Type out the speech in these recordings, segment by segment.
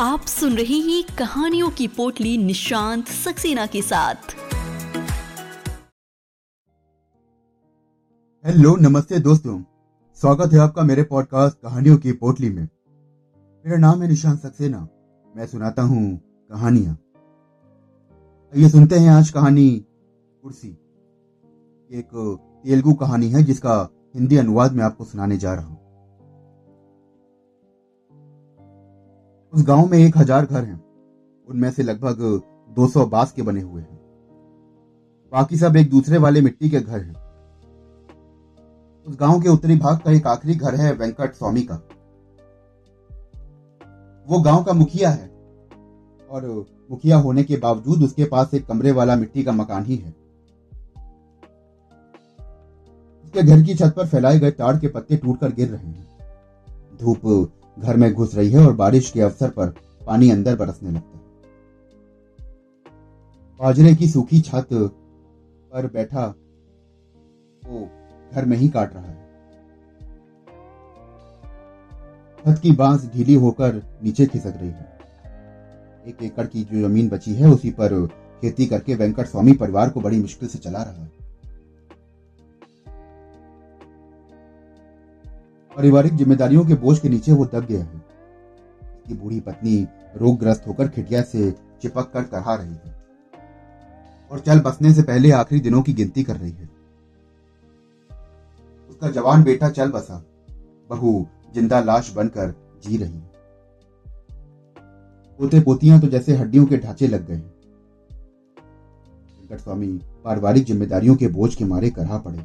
आप सुन रहे हैं कहानियों की पोटली निशांत सक्सेना के साथ। हेलो, नमस्ते दोस्तों। स्वागत है आपका मेरे पॉडकास्ट कहानियों की पोटली में। मेरा नाम है निशांत सक्सेना। मैं सुनाता हूँ कहानियाँ। ये सुनते हैं आज कहानी कुर्सी। एक तेलुगु कहानी है जिसका हिंदी अनुवाद में आपको सुनाने जा रहा हूँ। उस गाँव में एक हज़ार घर हैं। उनमें से लगभग 200 बाँस के बने हुए हैं। बाकी सब एक दूसरे वाले मिट्टी के घर हैं। उस गाँव के उत्तरी भाग का एक आखिरी घर है वेंकट स्वामी का। वो गाँव का मुखिया है और मुखिया होने के बावजूद उसके पास एक कमरे वाला मिट्टी का मकान ही है। उसके घर की छत पर फैलाए गए ताड़ के पत्ते टूटकर गिर रहे हैं। धूप घर में घुस रही है और बारिश के अवसर पर पानी अंदर बरसने लगता है। बाजरे की सूखी छत पर बैठा वो घर में ही काट रहा है। छत की बाँस ढीली होकर नीचे खिसक रही है। एक एकड़ की जो ज़मीन बची है, उसी पर खेती करके वेंकट स्वामी परिवार को बड़ी मुश्किल से चला रहा है। पारिवारिक जिम्मेदारियों के बोझ के नीचे वो दब गया है। उसकी बूढ़ी पत्नी रोगग्रस्त होकर खिटिया से चिपक कर करहा रही है और चल बसने से पहले आखिरी दिनों की गिनती कर रही है। उसका जवान बेटा चल बसा। बहू ज़िंदा लाश बनकर जी रही पोते पोतियाँ तो जैसे हड्डियों के ढांचे लग गए। वेंकट स्वामी पारिवारिक जिम्मेदारियों के बोझ के मारे करहा पड़े।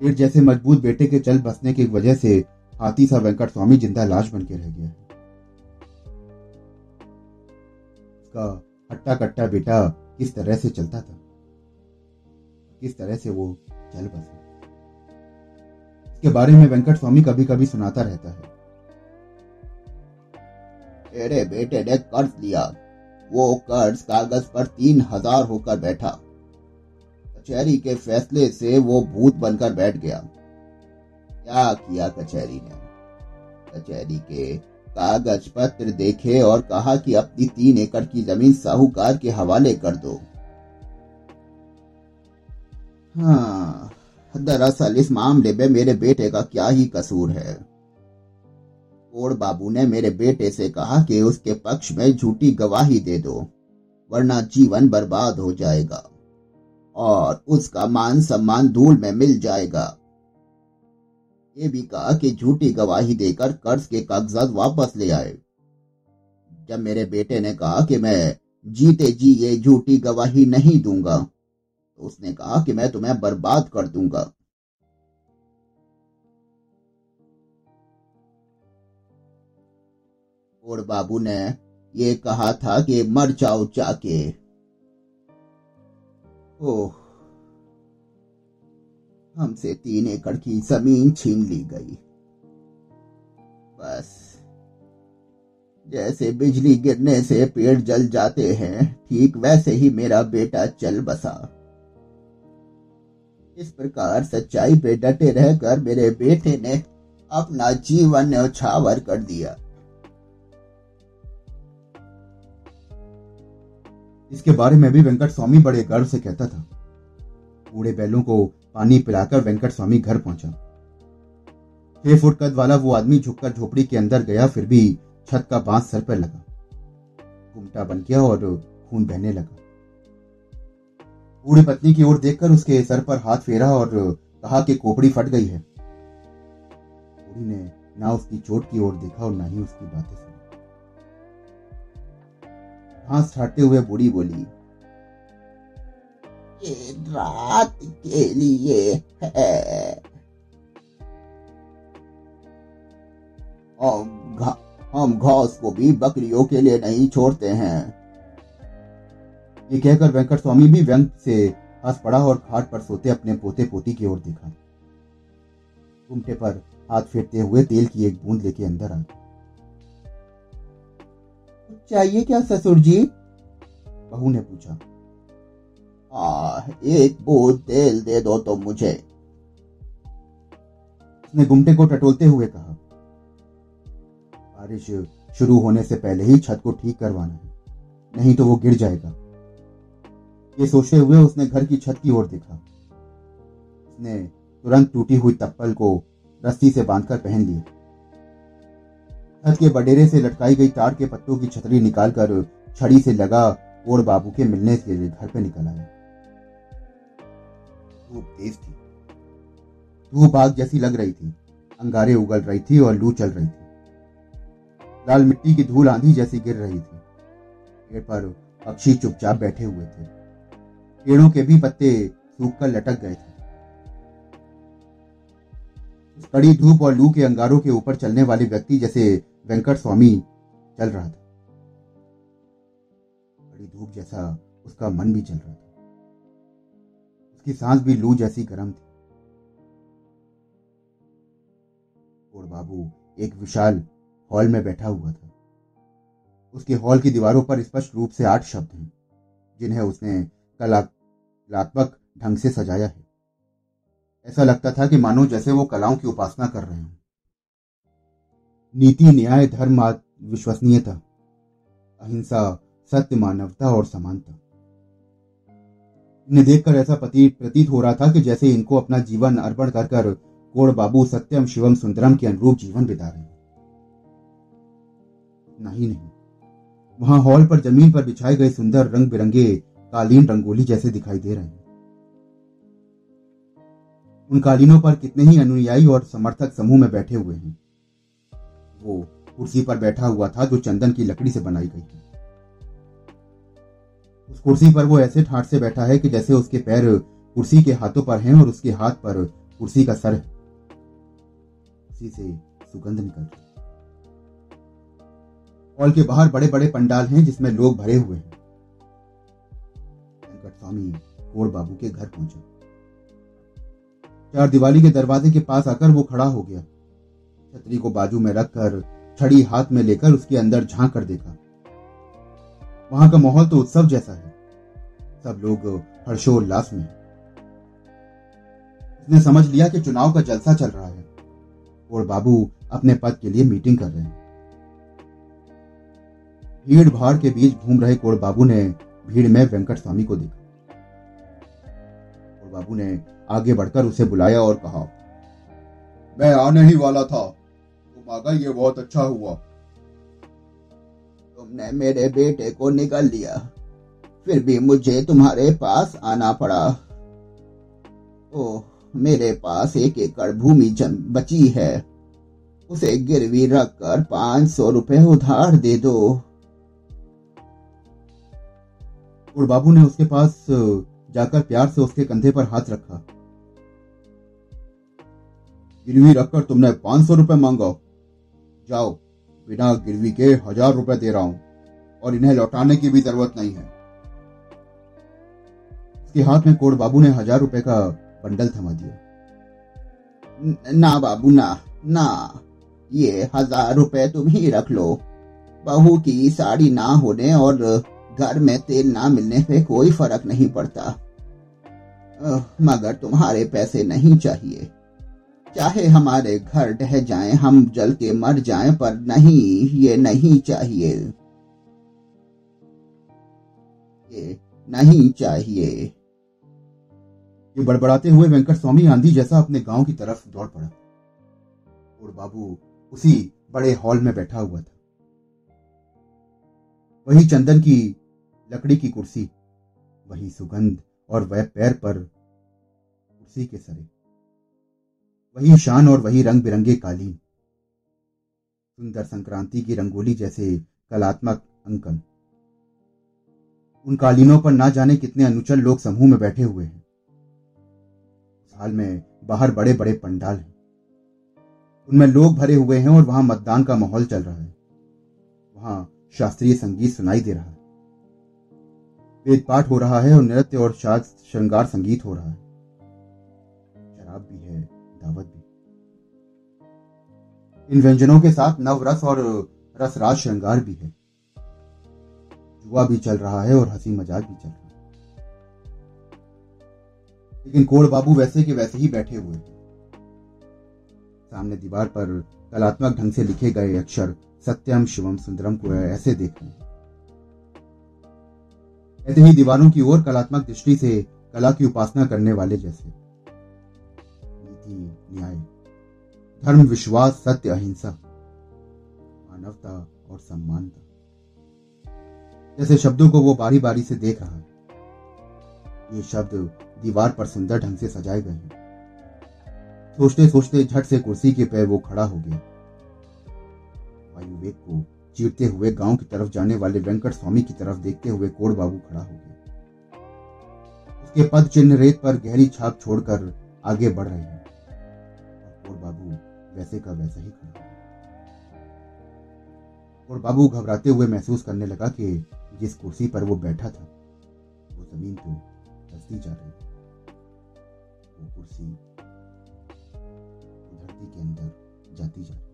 पेट जैसे मज़बूत बेटे के चल बसने की वजह से हाथी सा वेंकट स्वामी ज़िंदा लाश बन के रह गया उसका हट्टा कट्टा बेटा किस तरह से चलता था? किस तरह से वो चल बसा? इसके बारे में वेंकट स्वामी कभी कभी सुनाता रहता है। तेरे बेटे ने कर्ज लिया। वो कर्ज कागज़ पर तीन हज़ार होकर बैठा। कचहरी के फैसले से वो भूत बनकर बैठ गया। क्या किया कचहरी ने? कचहरी के कागज़ पत्र देखे और कहा कि अपनी तीन एकड़ की ज़मीन साहूकार के हवाले कर दो। हाँ दरअसल इस मामले में मेरे बेटे का क्या ही कसूर है। कोड़ बाबू ने मेरे बेटे से कहा कि उसके पक्ष में झूठी गवाही दे दो, वरना जीवन बर्बाद हो जाएगा। और उसका मान सम्मान धूल में मिल जाएगा। ये भी कहा कि झूठी गवाही देकर कर्ज के कागजात वापस ले आए। जब मेरे बेटे ने कहा कि मैं जीते जी ये झूठी गवाही नहीं दूँगा तो उसने कहा कि मैं तुम्हें बर्बाद कर दूँगा। और बाबू ने ये कहा था कि मर जाओ जाके। ओह। हमसे तीन एकड़ की ज़मीन छीन ली गई। बस। जैसे बिजली गिरने से पेड़ जल जाते हैं, ठीक वैसे ही मेरा बेटा चल बसा। इस प्रकार सच्चाई पे डटे रहकर मेरे बेटे ने अपना जीवन न्यौछावर कर दिया। इसके बारे में भी वेंकट स्वामी बड़े गर्व से कहता था। बूढ़े बैलों को पानी पिलाकर वेंकट स्वामी घर पहुँचा। छह फुट कद वाला वो आदमी झुककर झोपड़ी के अंदर गया, फिर भी छत का बाँस सर पर लगा। घुमटा बन गया और खून बहने लगा। बूढ़ी पत्नी की ओर देखकर उसके सर पर हाथ फेरा और कहा कि कोपड़ी फट गई है। बूढ़ी ने ना उसकी चोट की ओर देखा और ना ही उसकी बातें सुनी। हाथ छाटते हुए बूढ़ी बोली ये रात के लिए है। हम घा, हम घास को भी बकरियों के लिए नहीं छोड़ते हैं। ये कहकर वेंकट स्वामी भी व्यंग से हंस पड़ा और खाट पर सोते अपने पोते पोती की ओर देखा। घूमटे पर हाथ फेरते हुए तेल की एक बूंद लेके अंदर आ चाहिए क्या ससुर जी? बहू ने पूछा। आ, एक बूंद तेल दे दो तो मुझे। उसने गुमटे को टटोलते हुए कहा बारिश शुरू होने से पहले ही छत को ठीक करवाना है नहीं तो वो गिर जाएगा। ये सोचते हुए उसने घर की छत की ओर देखा। उसने तुरंत टूटी हुई तप्पल को रस्सी से बांधकर पहन लिया। छत के बडेरे से लटकाई गई तार के पत्तों की छतरी निकालकर छड़ी से लगा ओर बाबू के मिलने के लिए घर पे निकल आया धूप तेज थी। धूप आग जैसी लग रही थी। अंगारे उगल रही थी और लू चल रही थी। लाल मिट्टी की धूल आंधी जैसी गिर रही थी। पेड़ पर पक्षी चुपचाप बैठे हुए थे। पेड़ों के भी पत्ते सूख कर लटक गए थे। कड़ी धूप और लू के अंगारों के ऊपर चलने वाले व्यक्ति जैसे वेंकट स्वामी चल रहा था। कड़ी धूप जैसा उसका मन भी चल रहा था। उसकी सांस भी लू जैसी गर्म थी। और बाबू एक विशाल हॉल में बैठा हुआ था। उसके हॉल की दीवारों पर स्पष्ट रूप से आठ शब्द हैं, जिन्हें उसने कलात्मक ढंग से सजाया है। ऐसा लगता था कि मानो जैसे वो कलाओं की उपासना कर रहे हों। नीति, न्याय, धर्म विश्वसनीयता, अहिंसा, सत्य, मानवता और समानता। इन्हें देखकर ऐसा पति प्रतीत हो रहा था कि जैसे इनको अपना जीवन अर्पण कर कर कोड़ बाबू सत्यम शिवम सुंदरम के अनुरूप जीवन बिता रहे नहीं नहीं। वहाँ हॉल पर ज़मीन पर बिछाए गए सुंदर रंग बिरंगे कालीन रंगोली जैसे दिखाई दे रहे हैं। उन कालीनों पर कितने ही अनुयायी और समर्थक समूह में बैठे हुए हैं। वो कुर्सी पर बैठा हुआ था जो चंदन की लकड़ी से बनाई गई थी। उस कुर्सी पर वो ऐसे ठाट से बैठा है कि जैसे उसके पैर कुर्सी के हाथों पर हैं और उसके हाथ पर कुर्सी का सर है। उसी से सुगंध निकल रही हॉल के बाहर बड़े बड़े पंडाल हैं जिसमें लोग भरे हुए हैं। वेंकट स्वामी कोड़ बाबू के घर पहुँचे। चार दिवाली के दरवाजे के पास आकर वो खड़ा हो गया। छतरी को बाजू में रखकर छड़ी हाथ में लेकर उसके अंदर झाँक कर देखा। वहाँ का माहौल तो उत्सव जैसा है। सब लोग हर्षोल्लास में उसने समझ लिया कि चुनाव का जलसा चल रहा है। और बाबू अपने पद के लिए मीटिंग कर रहे हैं। भीड़ भाड़ के बीच घूम रहे कोड़ बाबू ने भीड़ में वेंकट स्वामी को देखा। कोड़ बाबू ने आगे बढ़कर उसे बुलाया और कहा, मैं आने ही वाला था। तुम ये बहुत अच्छा हुआ। तुमने मेरे बेटे को निकल लिया। फिर भी मुझे तुम्हारे पास आना पड़ा। ओह मेरे पास एक एकड़ भूमि बची है। उसे गिरवी रखकर पाँच सौ रुपए उधार दे दो। और बाबू ने उसके पास जाकर प्यार से उसके कंधे पर हाथ रखा। गिरवी रखकर तुमने पाँच सौ रुपए मांगा। जाओ, बिना गिरवी के हज़ार रुपए दे रहा हूँ, और इन्हें लौटाने की भी ज़रूरत नहीं है। उसके हाथ में कोड बाबू ने हज़ार रुपए का बंडल थमा दिया। ना बाबू, ना ना, ये हज़ार रुपए तुम ही रख लो। बहू की साड़ी ना होने और घर में तेल ना मिलने पे कोई फ़र्क नहीं पड़ता। मगर तुम्हारे पैसे नहीं चाहिए। चाहे हमारे घर ढह जाएँ, हम जल के मर जाएँ, पर नहीं, ये नहीं चाहिए। ये नहीं चाहिए। ये बड़बड़ाते हुए वेंकट स्वामी आंधी जैसा अपने गाँव की तरफ़ दौड़ पड़ा। और बाबू उसी बड़े हॉल में बैठा हुआ था। वही चंदन की लकड़ी की कुर्सी, वही सुगंध और वह पैर पर कुर्सी के सरे। वही शान और वही रंग बिरंगे कालीन। सुंदर संक्रांति की रंगोली जैसे कलात्मक अंकन। उन कालीनों पर ना जाने कितने अनुचल लोग समूह में बैठे हुए हैं। उस हाल में बाहर बड़े बड़े पंडाल हैं। उनमें लोग भरे हुए हैं और वहाँ मतदान का माहौल चल रहा है। वहाँ शास्त्रीय संगीत सुनाई दे रहा है। वेद पाठ हो रहा है और नृत्य और शास्त्र श्रृंगार संगीत हो रहा है। शराब भी है। दावत भी। इन व्यंजनों के साथ नवरस और रसराज श्रृंगार भी है। जुआ भी चल रहा है और हँसी मज़ाक भी चल रहा है। लेकिन कोड़ बाबू वैसे के वैसे ही बैठे हुए थे सामने दीवार पर कलात्मक ढंग से लिखे गए अक्षर सत्यम, शिवम, सुंदरम को ऐसे देख रहे कहते ही दीवारों की ओर कलात्मक दृष्टि से कला की उपासना करने वाले जैसे। नीति न्याय। धर्म, विश्वास, सत्य, अहिंसा, मानवता और सम्मानता। जैसे शब्दों को वो बारी बारी से देख रहा है। ये शब्द दीवार पर सुंदर ढंग से सजाए गए हैं। सोचते सोचते झट से कुर्सी के पैर वो खड़ा हो गया। वायु वेग को चीरते हुए गाँव की तरफ़ जाने वाले वेंकट स्वामी की तरफ़ देखते हुए कोड़ बाबू खड़ा हो गया। उसके पद चिन्ह रेत पर गहरी छाप छोड़कर आगे बढ़ रहे हैं। और बाबू वैसे का वैसा ही खड़ा और बाबू घबराते हुए महसूस करने लगा कि जिस कुर्सी पर वो बैठा था, वो ज़मीन तो धसती जा रही वो कुर्सी धरती के अंदर जाती जा रही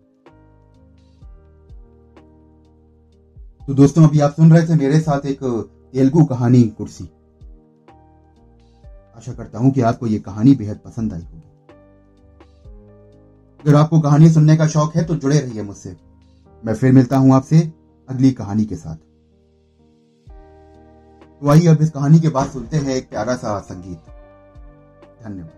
तो दोस्तों, अभी आप सुन रहे थे मेरे साथ एक तेलुगु कहानी कुर्सी। आशा करता हूँ कि आपको ये कहानी बेहद पसंद आई होगी। अगर आपको कहानी सुनने का शौक है तो जुड़े रहिए मुझसे। मैं फिर मिलता हूँ आपसे अगली कहानी के साथ। तो आइए अब इस कहानी के बाद सुनते हैं एक प्यारा सा संगीत। धन्यवाद।